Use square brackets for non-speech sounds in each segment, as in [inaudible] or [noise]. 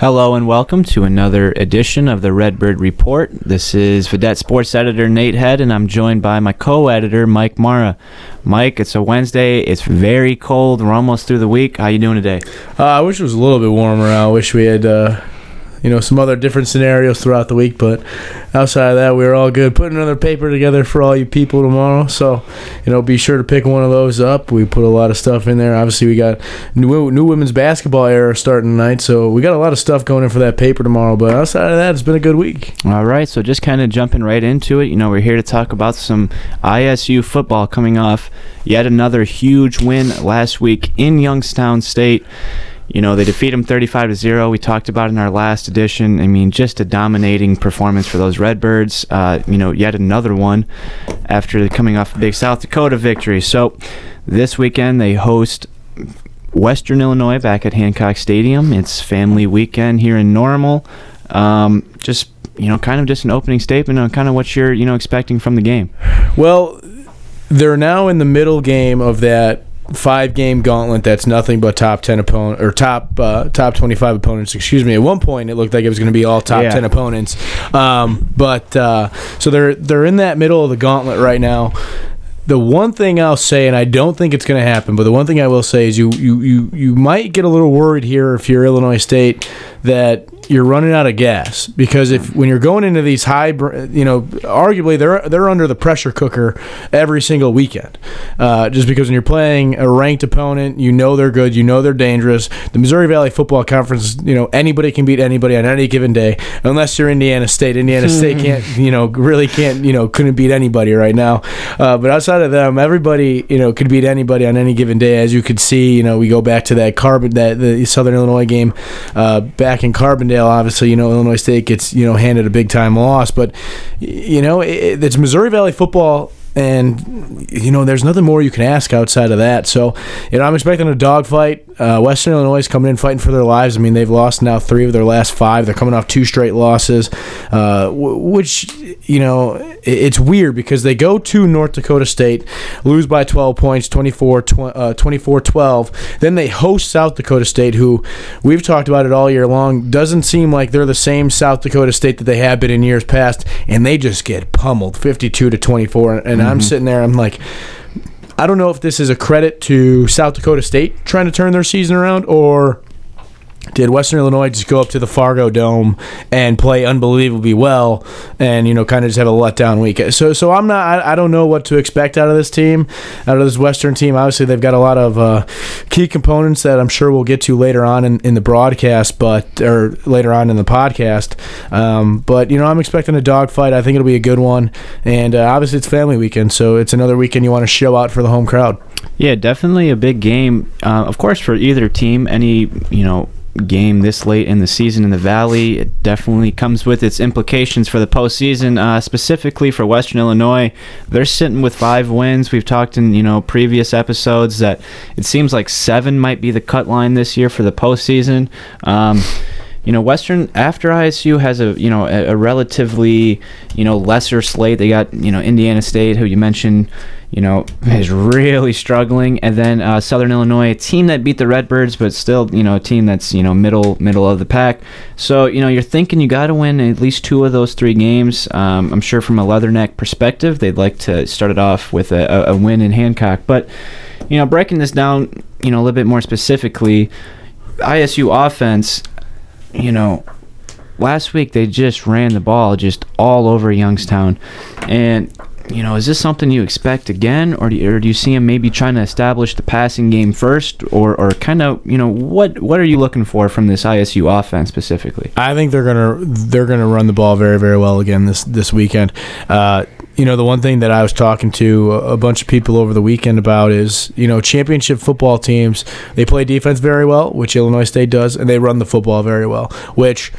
Hello and welcome to another edition of the Redbird Report. This is Vidette Sports Editor Nate Head, and I'm joined by my co-editor Mike Mara. Mike, it's a Wednesday. It's very cold. We're almost through the week. How you doing today? Uh, I wish it was a little bit warmer. I wish we had, uh, you know, some other different scenarios throughout the week. But outside of that, we were all good. Putting another paper together for all you people tomorrow. So, you know, be sure to pick one of those up. We put a lot of stuff in there. Obviously, we got new, new women's basketball era starting tonight. So we got a lot of stuff going in for that paper tomorrow. But outside of that, it's been a good week. All right, so just kind of jumping right into it. You know, we're here to talk about some ISU football coming off yet another huge win last week in Youngstown State. You know, they defeat them 35 to 0. We talked about in our last edition. I mean, just a dominating performance for those Redbirds. Uh, you know, yet another one after coming off a big South Dakota victory. So this weekend they host Western Illinois back at Hancock Stadium. It's family weekend here in Normal. Um, just you know, kind of just an opening statement on kind of what you're you know expecting from the game. Well, they're now in the middle game of that five game gauntlet that's nothing but top 10 opponent or top uh, top 25 opponents excuse me. At one point it looked like it was going to be all top Yeah. 10 opponents. Um, but uh, so they're they're in that middle of the gauntlet right now. The one thing I'll say, and I don't think it's going to happen, but the one thing I will say is you, you you you might get a little worried here if you're Illinois State that you're running out of gas because if when you're going into these high, you know, arguably they're they're under the pressure cooker every single weekend, uh, just because when you're playing a ranked opponent, you know they're good, you know they're dangerous. The Missouri Valley Football Conference, you know, anybody can beat anybody on any given day, unless you're Indiana State. Indiana [laughs] State can't, you know, really can't, you know, couldn't beat anybody right now. Uh, but outside of them, everybody, you know, could beat anybody on any given day. As you could see, you know, we go back to that carbon that the Southern Illinois game uh, back in Carbondale. Obviously, you know, Illinois State gets you know handed a big time loss, but you know, it, it's Missouri Valley football. And you know, there's nothing more you can ask outside of that. So, you know, I'm expecting a dogfight. Uh, Western Illinois is coming in fighting for their lives. I mean, they've lost now three of their last five. They're coming off two straight losses, uh, w- which you know, it's weird because they go to North Dakota State, lose by 12 points, 24 tw- uh, 24-12. Then they host South Dakota State, who we've talked about it all year long. Doesn't seem like they're the same South Dakota State that they have been in years past, and they just get pummeled, 52 to 24. And I'm sitting there, I'm like. I don't know if this is a credit to South Dakota State trying to turn their season around or did Western Illinois just go up to the Fargo Dome and play unbelievably well and you know kind of just have a letdown week. So so I'm not I, I don't know what to expect out of this team, out of this Western team. Obviously they've got a lot of uh, key components that I'm sure we'll get to later on in, in the broadcast, but or later on in the podcast. Um, but you know I'm expecting a dogfight. I think it'll be a good one, and uh, obviously it's family weekend, so it's another weekend you want to show out for the home crowd. Yeah, definitely a big game. Uh, of course, for either team, any you know game this late in the season in the Valley, it definitely comes with its implications for the postseason. Uh, specifically for Western Illinois, they're sitting with five wins. We've talked in you know previous episodes that it seems like seven might be the cut line this year for the postseason. Um, you know, Western after ISU has a you know a, a relatively you know lesser slate. They got you know Indiana State, who you mentioned, you know [laughs] is really struggling, and then uh, Southern Illinois, a team that beat the Redbirds, but still you know a team that's you know middle middle of the pack. So you know you're thinking you got to win at least two of those three games. Um, I'm sure from a Leatherneck perspective, they'd like to start it off with a, a, a win in Hancock, but you know breaking this down, you know a little bit more specifically. ISU offense, you know, last week they just ran the ball just all over Youngstown, and you know, is this something you expect again, or do you, or do you see him maybe trying to establish the passing game first, or or kind of you know what what are you looking for from this ISU offense specifically? I think they're gonna they're gonna run the ball very very well again this this weekend. Uh, you know the one thing that I was talking to a bunch of people over the weekend about is you know championship football teams they play defense very well, which Illinois State does, and they run the football very well, which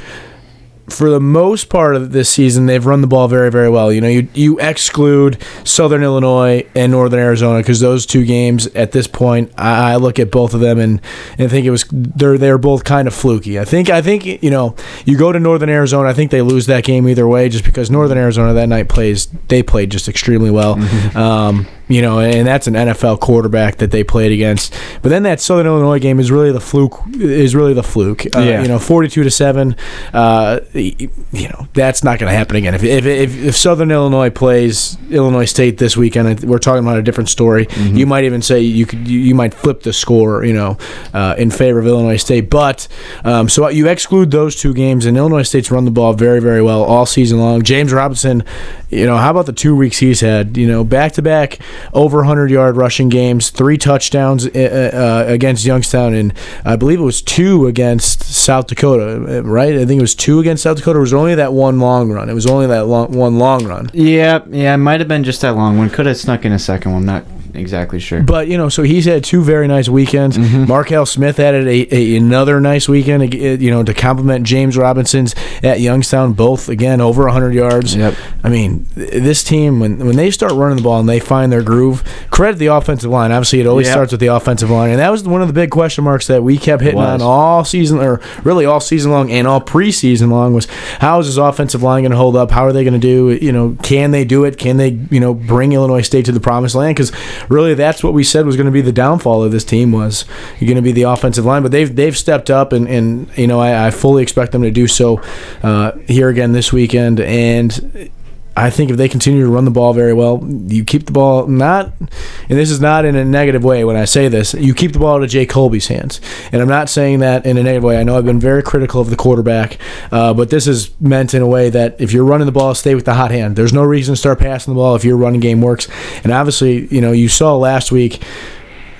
for the most part of this season, they've run the ball very, very well. You know, you you exclude Southern Illinois and Northern Arizona because those two games at this point, I, I look at both of them and, and think it was they're they're both kind of fluky. I think I think you know you go to Northern Arizona, I think they lose that game either way, just because Northern Arizona that night plays they played just extremely well. Um, you know, and that's an NFL quarterback that they played against. But then that Southern Illinois game is really the fluke. Is really the fluke. Uh, Yeah. You know, forty-two to seven. Uh, you know, that's not going to happen again. If, if if if Southern Illinois plays Illinois State this weekend, we're talking about a different story. You might even say you could you, you might flip the score. You know, uh, in favor of Illinois State. But um, so you exclude those two games, and Illinois State's run the ball very very well all season long. James Robinson, you know, how about the two weeks he's had? You know, back to back over 100 yard rushing games, three touchdowns uh, uh, against Youngstown, and I believe it was two against South Dakota, right? I think it was two against South Dakota. It was only that one long run. It was only that long, one long run. Yeah, yeah, it might have been just that long one. Could have snuck in a second one. Not exactly sure. But you know, so he's had two very nice weekends. Mm-hmm. Markel Smith added a, a another nice weekend. uh, You know, to complement James Robinson's at Youngstown, both again over 100 yards. Yep. I mean, this team when when they start running the ball and they find their groove, credit the offensive line. Obviously, it always Yep. starts with the offensive line, and that was one of the big question marks that we kept hitting on all season, or really all season long and all preseason long was how is this offensive line going to hold up? How are they going to do? You know, can they do it? Can they you know bring Illinois State to the promised land? Because really, that's what we said was going to be the downfall of this team was you're going to be the offensive line, but they've they've stepped up and and you know I, I fully expect them to do so uh, here again this weekend and. I think if they continue to run the ball very well, you keep the ball not, and this is not in a negative way when I say this, you keep the ball out of Jay Kolbe's hands. And I'm not saying that in a negative way. I know I've been very critical of the quarterback, uh, but this is meant in a way that if you're running the ball, stay with the hot hand. There's no reason to start passing the ball if your running game works. And obviously, you know, you saw last week.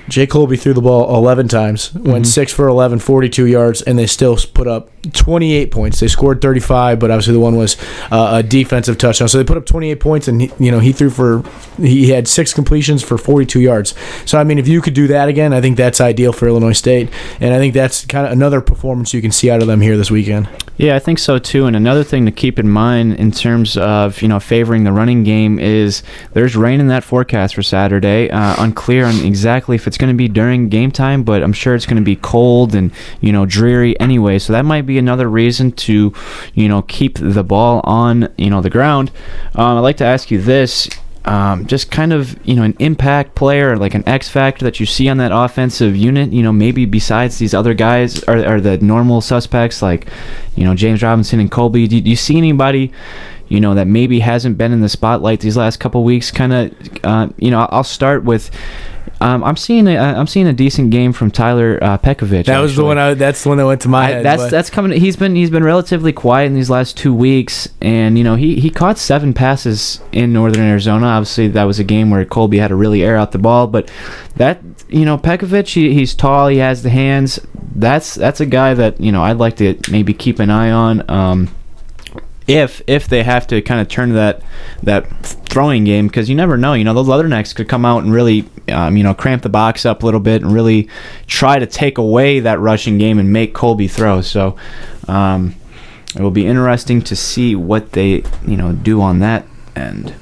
Jay Kolbe threw the ball 11 times, went 6 for 11, 42 yards, and they still put up 28 points. They scored 35, but obviously the one was uh, a defensive touchdown. So they put up 28 points, and he, you know he threw for he had six completions for 42 yards. So I mean, if you could do that again, I think that's ideal for Illinois State, and I think that's kind of another performance you can see out of them here this weekend. Yeah, I think so too. And another thing to keep in mind in terms of you know favoring the running game is there's rain in that forecast for Saturday. Uh, unclear on exactly if it's going to be during game time, but I'm sure it's going to be cold and you know dreary anyway. So that might be another reason to you know keep the ball on you know the ground. Um, I'd like to ask you this. Um, just kind of you know an impact player like an X factor that you see on that offensive unit you know maybe besides these other guys are, are the normal suspects like you know James Robinson and Kolbe do, do you see anybody you know that maybe hasn't been in the spotlight these last couple weeks kind of uh, you know I'll start with um, I'm seeing a I'm seeing a decent game from Tyler uh, Pekovic That was the one. I, that's the one that went to my I, head. that's but- that's coming. He's been he's been relatively quiet in these last two weeks, and you know he he caught seven passes in Northern Arizona. Obviously, that was a game where Kolbe had to really air out the ball, but that you know Pekovic, he, he's tall, he has the hands. That's that's a guy that you know I'd like to maybe keep an eye on. Um, if if they have to kind of turn that that throwing game because you never know you know those leathernecks could come out and really um, you know cramp the box up a little bit and really try to take away that rushing game and make Kolbe throw. So um, it will be interesting to see what they you know do on that end.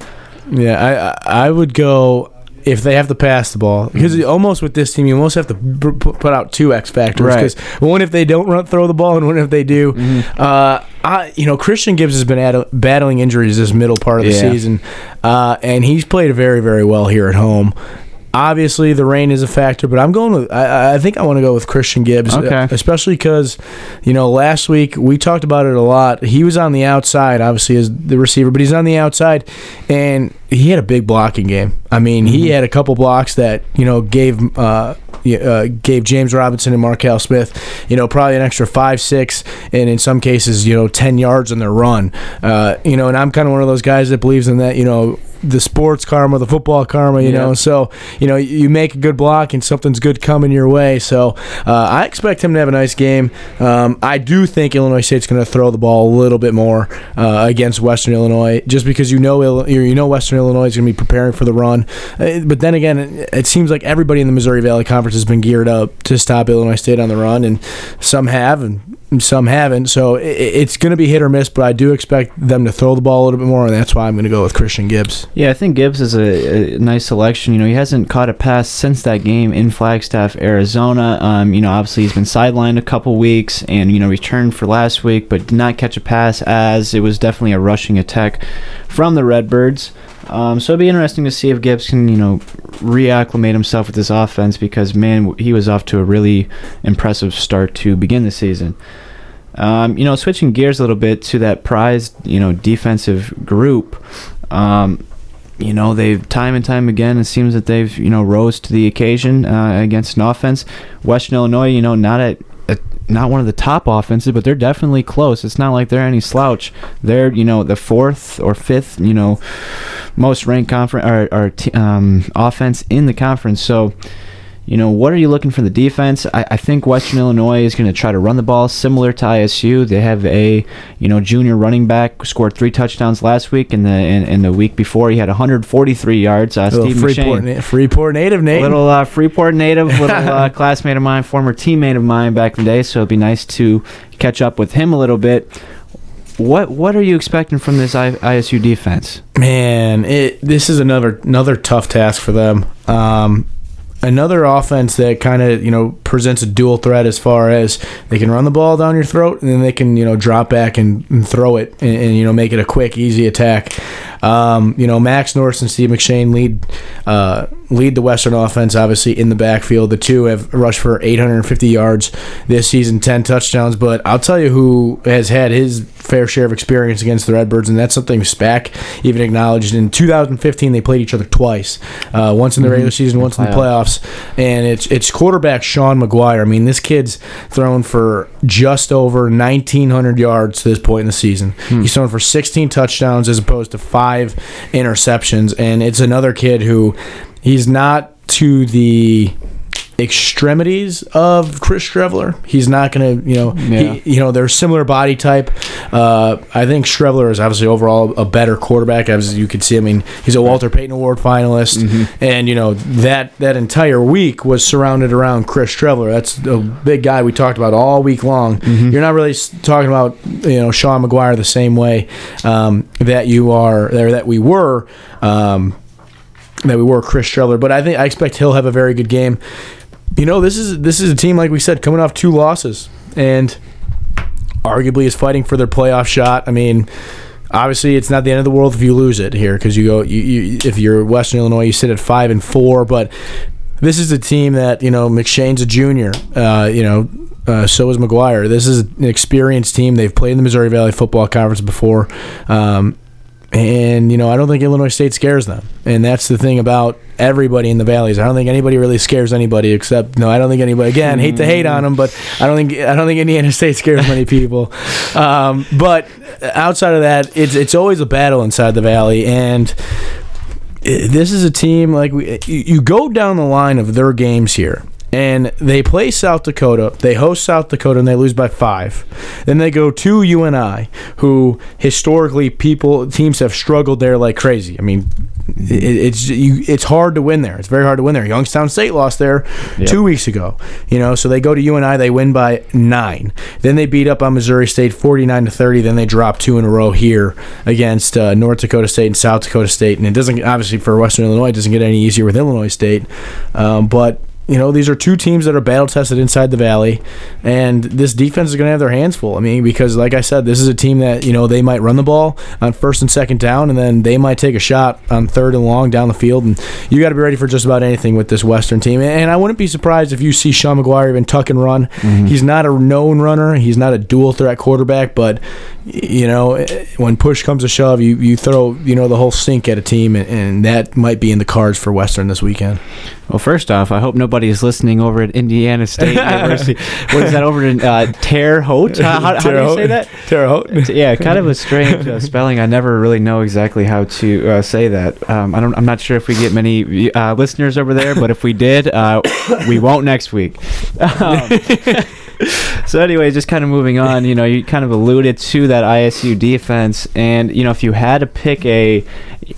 Yeah, I I would go if they have to pass the ball because almost with this team you almost have to put out two X factors Right. because one if they don't run throw the ball and one if they do. Uh, I you know Christian Gibbs has been at, battling injuries this middle part of the Yeah. season, uh, and he's played very very well here at home. Obviously, the rain is a factor, but I'm going with. I, I think I want to go with Christian Gibbs, Okay. uh, especially because, you know, last week we talked about it a lot. He was on the outside, obviously as the receiver, but he's on the outside, and he had a big blocking game. I mean, he had a couple blocks that you know gave uh, uh, gave James Robinson and Markel Smith, you know, probably an extra five, six, and in some cases, you know, ten yards on their run. Uh, you know, and I'm kind of one of those guys that believes in that. You know, the sports karma, the football karma. You Yeah. know, so you know, you make a good block and something's good coming your way. So uh, I expect him to have a nice game. Um, I do think Illinois State's going to throw the ball a little bit more uh, against Western Illinois, just because you know you know Western Illinois is going to be preparing for the run. Uh, but then again, it, it seems like everybody in the Missouri Valley Conference has been geared up to stop Illinois State on the run, and some have and some haven't. So it's going to be hit or miss. But I do expect them to throw the ball a little bit more, and that's why I'm going to go with Christian Gibbs. Yeah, I think Gibbs is a, a nice selection. You know, he hasn't caught a pass since that game in Flagstaff, Arizona. Um, you know, obviously he's been sidelined a couple weeks and, you know, returned for last week, but did not catch a pass as it was definitely a rushing attack from the Redbirds. Um, so it'd be interesting to see if Gibbs can, you know, reacclimate himself with this offense because man, he was off to a really impressive start to begin the season. Um, you know, switching gears a little bit to that prized, you know, defensive group. Um, you know, they've time and time again. It seems that they've you know rose to the occasion uh, against an offense. Western Illinois, you know, not at, not one of the top offenses, but they're definitely close. It's not like they're any slouch. They're you know the fourth or fifth you know most ranked conference or, or t- um, offense in the conference. So you know, what are you looking for the defense? I, I think Western Illinois is going to try to run the ball similar to ISU. They have a, you know, junior running back scored three touchdowns last week, and the in, in the week before he had 143 yards. Uh, Steve Freeport, na- Freeport native, Nate. little uh, Freeport native, [laughs] little uh, classmate of mine, former teammate of mine back in the day. So it'd be nice to catch up with him a little bit. What what are you expecting from this ISU defense? Man, it this is another another tough task for them. Um, another offense that kind of you know presents a dual threat as far as they can run the ball down your throat and then they can you know drop back and, and throw it and, and, you know make it a quick easy attack. Um, you know Max Norris and Steve McShane lead uh, lead the Western offense obviously in the backfield. The two have rushed for 850 yards this season, 10 touchdowns. But I'll tell you who has had his fair share of experience against the Redbirds, and that's something Spack even acknowledged. In 2015, they played each other twice, uh, once in the regular season, once in the playoffs, and it's it's quarterback Sean McGuire. I mean, this kid's thrown for just over 1,900 yards to this point in the season. Hmm. He's thrown for 16 touchdowns as opposed to five interceptions, and it's another kid who he's not to the extremities of Chris Streveler. He's not going to, you know, Yeah. he, you know, they're similar body type. Uh, I think Streveler is obviously overall a better quarterback, as you could see. I mean, he's a Walter Payton Award finalist, and you know that that entire week was surrounded around Chris Streveler. That's a big guy we talked about all week long. You're not really talking about you know Sean McGuire the same way um, that you are there that we were. Um, that we were Chris Streveler, but I think I expect he'll have a very good game. You know, this is this is a team like we said coming off two losses and arguably is fighting for their playoff shot. I mean, obviously it's not the end of the world if you lose it here because you go you, you if you're Western Illinois you sit at five and four, but this is a team that you know McShane's a junior. Uh, you know. Uh, so is McGuire. This is an experienced team. They've played in the Missouri Valley Football Conference before. Um, and you know, I don't think Illinois State scares them, and that's the thing about everybody in the valleys. I don't think anybody really scares anybody except no. I don't think anybody. Again, hate to hate on them, but I don't think I don't think Indiana [laughs] State scares many people. Um, but outside of that, it's it's always a battle inside the valley, and this is a team like we, you go down the line of their games here. And they play South Dakota. They host South Dakota and they lose by five. Then they go to UNI, who historically people teams have struggled there like crazy. I mean, it, it's you, it's hard to win there. It's very hard to win there. Youngstown State lost there Yep. two weeks ago. You know, so they go to UNI. They win by nine. Then they beat up on Missouri State forty nine to thirty. Then they drop two in a row here against uh, North Dakota State and South Dakota State. And it doesn't obviously for Western Illinois it doesn't get any easier with Illinois State, um, but you know, these are two teams that are battle tested inside the valley, and this defense is going to have their hands full. I mean, because like I said, this is a team that you know they might run the ball on first and second down, and then they might take a shot on third and long down the field, and you got to be ready for just about anything with this Western team. And I wouldn't be surprised if you see Sean McGuire even tuck and run. He's not a known runner. He's not a dual threat quarterback, but you know, eh, when push comes to shove, you you throw you know the whole sink at a team, and, and that might be in the cards for Western this weekend. Well, first off, I hope nobody is listening over at Indiana State University. What is that over in uh, Terre Haute? How, how, how do you say that? Terre Haute. yeah, kind of a strange uh, [laughs] spelling. I never really know exactly how to uh, say that. Um, I don't. I'm not sure if we get many uh, listeners over there, but if we did, uh, we won't next week. Um, [laughs] so anyway, just kind of moving on. You know, you kind of alluded to that ISU defense, and you know, if you had to pick a,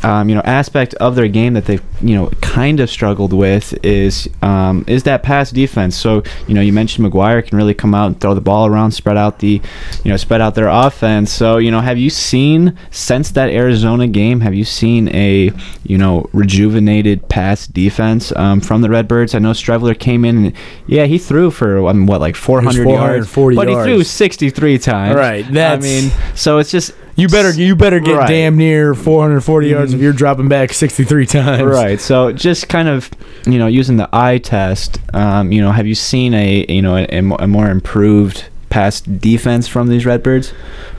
um, you know, aspect of their game that they've you know kind of struggled with is um, is that pass defense. So you know, you mentioned McGuire can really come out and throw the ball around, spread out the, you know, spread out their offense. So you know, have you seen since that Arizona game? Have you seen a you know rejuvenated pass defense um, from the Redbirds? I know Streveler came in and yeah, he threw for I mean, what like 400 yards, 440 but he threw 63 times. Right, I that's- mean, so it's just You better you better get Right. damn near 440 yards if you're dropping back 63 times. Right. So just kind of, you know, using the eye test, um, you know, have you seen a, you know, a, a more improved pass defense from these Redbirds?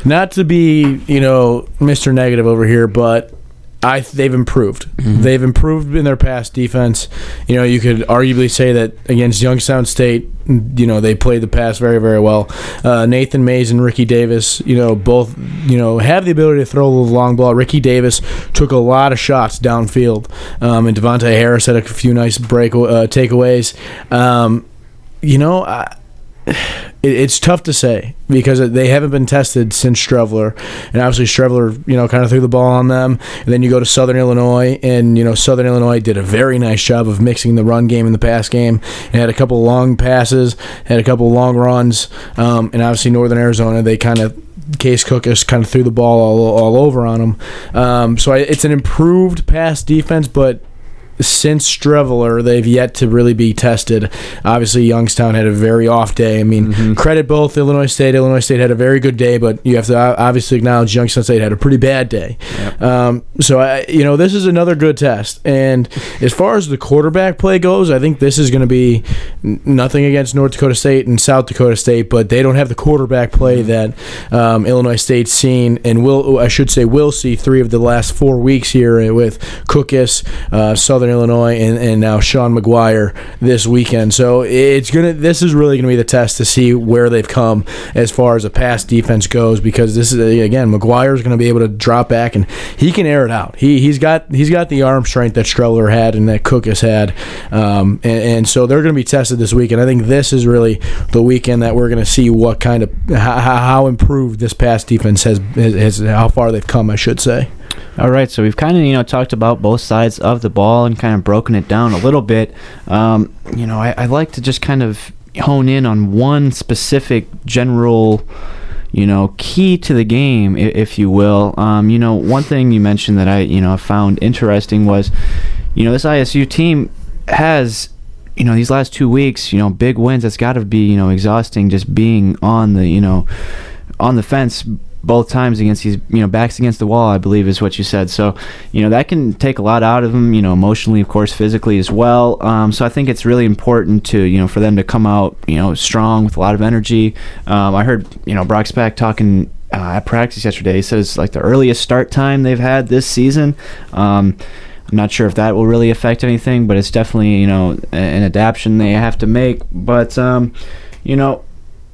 Not to be, you know, Mr. Negative over here, but I they've improved. They've improved in their pass defense. You know, you could arguably say that against Youngstown State, you know, they played the pass very, very well. Uh, Nathan Mays and Ricky Davis, you know, both, you know, have the ability to throw the long ball. Ricky Davis took a lot of shots downfield, um, and Davontae Harris had a few nice break uh, takeaways. Um, you know, I, it, it's tough to say because they haven't been tested since Streveler, and obviously Streveler, you know, kind of threw the ball on them. And then you go to Southern Illinois, and you know Southern Illinois did a very nice job of mixing the run game and the pass game, and had a couple long passes, had a couple long runs, um, and obviously Northern Arizona, they kind of. Case Cookus kind of threw the ball all, all over on them. Um, so I, it's an improved pass defense, but since Streveler, they've yet to really be tested. Obviously, Youngstown had a very off day. I mean, credit both Illinois State. Illinois State had a very good day, but you have to obviously acknowledge Youngstown State had a pretty bad day. Um, so, I, you know, this is another good test. And as far as the quarterback play goes, I think this is going to be nothing against North Dakota State and South Dakota State, but they don't have the quarterback play that um, Illinois State's seen, and will I should say will see three of the last four weeks here with Cookus, uh, Southern Illinois, and, and now Sean McGuire this weekend. So it's gonna this is really gonna be the test to see where they've come as far as a pass defense goes because this is again McGuire's gonna be able to drop back and he can air it out. He he's got he's got the arm strength that Streveler had and that Cookus had, um, and, and so they're gonna be tested this weekend. I think this is really the weekend that we're gonna see what kind of how, how improved this pass defense has, has, has how far they've come. I should say. All right, so we've kind of you know talked about both sides of the ball and kind of broken it down a little bit. Um, you know, I, I like to just kind of hone in on one specific general, you know, key to the game, if you will. Um, you know, one thing you mentioned that I you know found interesting was, you know, this ISU team has. You know, these last two weeks, you know, big wins. That's got to be, you know, exhausting just being on the, you know, on the fence both times against these, you know, backs against the wall, I believe is what you said. So, you know, that can take a lot out of them, you know, emotionally, of course, physically as well. Um, so I think it's really important to, you know, for them to come out, you know, strong with a lot of energy. Um, I heard, you know, Brock Spack talking uh, at practice yesterday. He says like the earliest start time they've had this season. Um, I'm not sure if that will really affect anything, but it's definitely you know an adaptation they have to make. But um, you know,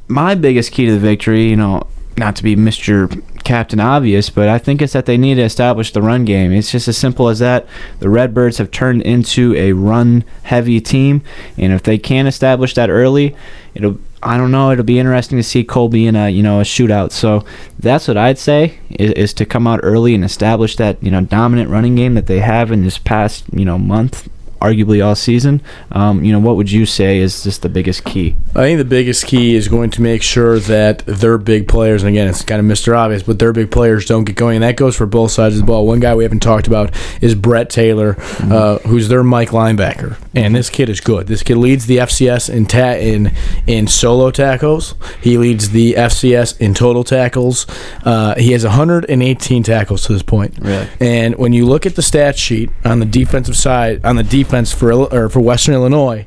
my biggest key to the victory, you know, not to be Mr. Captain Obvious, but I think it's that they need to establish the run game. It's just as simple as that. The Redbirds have turned into a run heavy team, and if they can establish that early, it'll I don't know, it'll be interesting to see Kolbe in a you know a shootout. So that's what I'd say is, is to come out early and establish that you know dominant running game that they have in this past you know month arguably all season. Um, you know, what would you say is just the biggest key? I think the biggest key is going to make sure that their big players, and again, it's kind of Mr. Obvious, but their big players don't get going. And that goes for both sides of the ball. One guy we haven't talked about is Brett Taylor, uh, who's their Mike linebacker. And this kid is good. This kid leads the FCS in ta- in in solo tackles. He leads the FCS in total tackles. Uh, he has 118 tackles to this point. Really? And when you look at the stat sheet on the defensive side, on the defense for or for Western Illinois,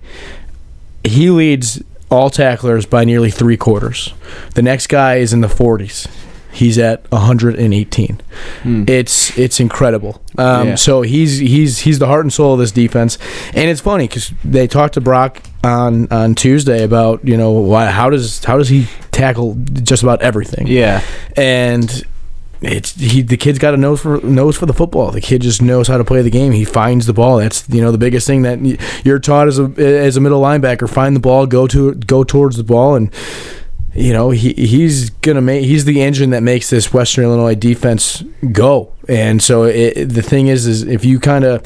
he leads all tacklers by nearly three quarters. The next guy is in the 40s. He's at 118. It's it's incredible. Um, Yeah. So he's he's he's the heart and soul of this defense, and it's funny because they talked to Brock on on Tuesday about you know why how does how does he tackle just about everything Yeah. and it's he the kid's got a nose for nose for the football. The kid just knows how to play the game. He finds the ball. That's you know the biggest thing that you're taught as a as a middle linebacker. Find the ball, go to go towards the ball, and you know he he's gonna make he's the engine that makes this Western Illinois defense go. And so it, the thing is, is if you kind of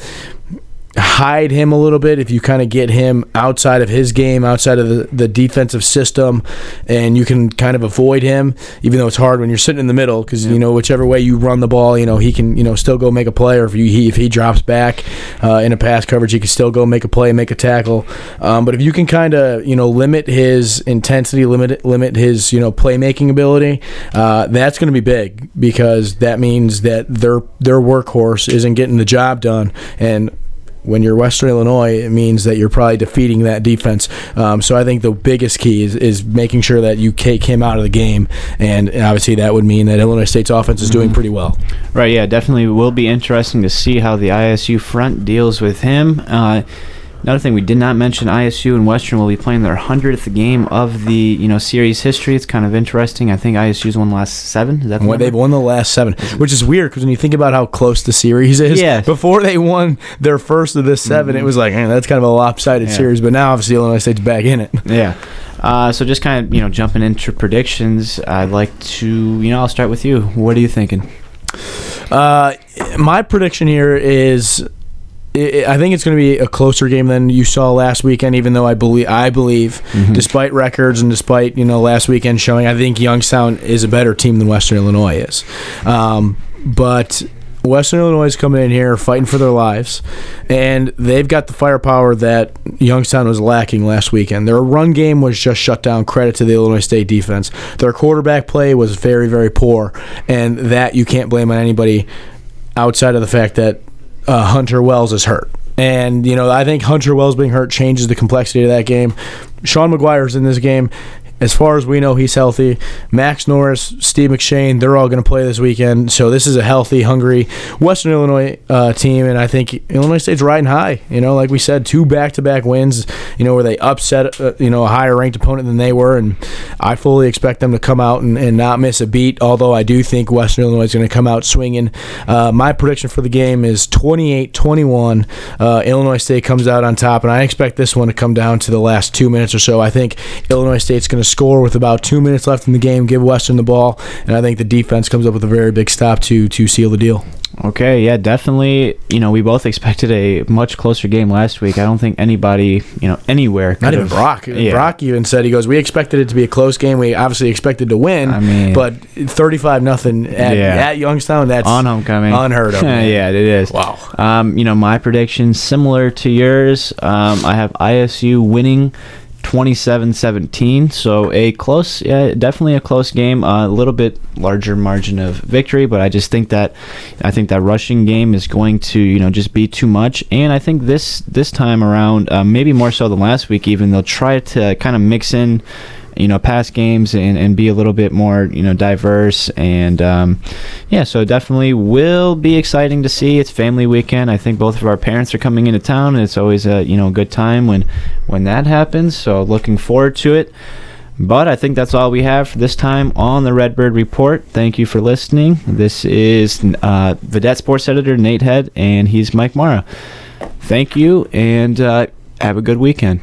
hide him a little bit, if you kind of get him outside of his game, outside of the, the defensive system, and you can kind of avoid him, even though it's hard when you're sitting in the middle, because you know whichever way you run the ball, you know he can you know still go make a play, or if you, he if he drops back uh, in a pass coverage, he can still go make a play, make a tackle. Um, but if you can kind of you know limit his intensity, limit limit his you know playmaking ability, uh, that's going to be big because that means that their their workhorse isn't getting the job done and when you're Western Illinois, it means that you're probably defeating that defense. Um, so I think the biggest key is, is making sure that you take him out of the game, and obviously that would mean that Illinois State's offense is doing Mm-hmm. pretty well. Right, yeah, definitely will be interesting to see how the ISU front deals with him. Uh, another thing we did not mention: ISU and Western will be playing their hundredth game of the you know series history. It's kind of interesting. I think ISU's won the last seven. Is that the When they've won the last seven, which is weird because when you think about how close the series is, Yeah. before they won their first of the 7 it was like eh, that's kind of a lopsided Yeah. series. But now obviously Illinois State's back in it. Yeah. Uh, so just kind of you know jumping into predictions, I'd like to you know I'll start with you. What are you thinking? Uh, my prediction here is. I I think it's going to be a closer game than you saw last weekend. Even though I believe, I believe, despite records and despite you know last weekend showing, I think Youngstown is a better team than Western Illinois is. Um, but Western Illinois is coming in here fighting for their lives, and they've got the firepower that Youngstown was lacking last weekend. Their run game was just shut down. Credit to the Illinois State defense. Their quarterback play was very, very poor, and that you can't blame on anybody outside of the fact that uh, Hunter Wells is hurt. And, you know, I think Hunter Wells being hurt changes the complexity of that game. Sean McGuire's in this game. As far as we know, he's healthy. Max Norris, Steve McShane, they're all going to play this weekend. So this is a healthy, hungry Western Illinois uh, team, and I think Illinois State's riding high. You know, like we said, two back-to-back wins. You know, where they upset uh, you know a higher-ranked opponent than they were, and I fully expect them to come out and, and not miss a beat. Although I do think Western Illinois is going to come out swinging. Uh, my prediction for the game is 28-21. Uh, Illinois State comes out on top, and I expect this one to come down to the last two minutes or so. I think Illinois State's going to score with about two minutes left in the game, give Western the ball, and I think the defense comes up with a very big stop to to seal the deal. Okay, yeah, definitely. You know, we both expected a much closer game last week. I don't think anybody, you know, anywhere. Not even have- Brock. Yeah. Brock even said he goes, "We expected it to be a close game. We obviously expected to win. I mean- but thirty-five nothing at, Yeah. at Youngstown. That's on homecoming. unheard of. [laughs] yeah, it is. Wow. Um, you know, my prediction similar to yours. Um, I have ISU winning 27-17. So a close, yeah, definitely a close game. Uh, a little bit larger margin of victory, but I just think that I think that rushing game is going to you know just be too much. And I think this this time around, uh, maybe more so than last week, even they'll try to kind of mix in you know past games and, and be a little bit more you know diverse and um, yeah so definitely will be exciting to see it's family weekend i think both of our parents are coming into town and it's always a you know good time when when that happens so looking forward to it but I think that's all we have for this time on the Redbird Report. Thank you for listening. This is uh, Vidette Sports Editor Nate Head, and he's Mike Mara. Thank you, and uh, have a good weekend.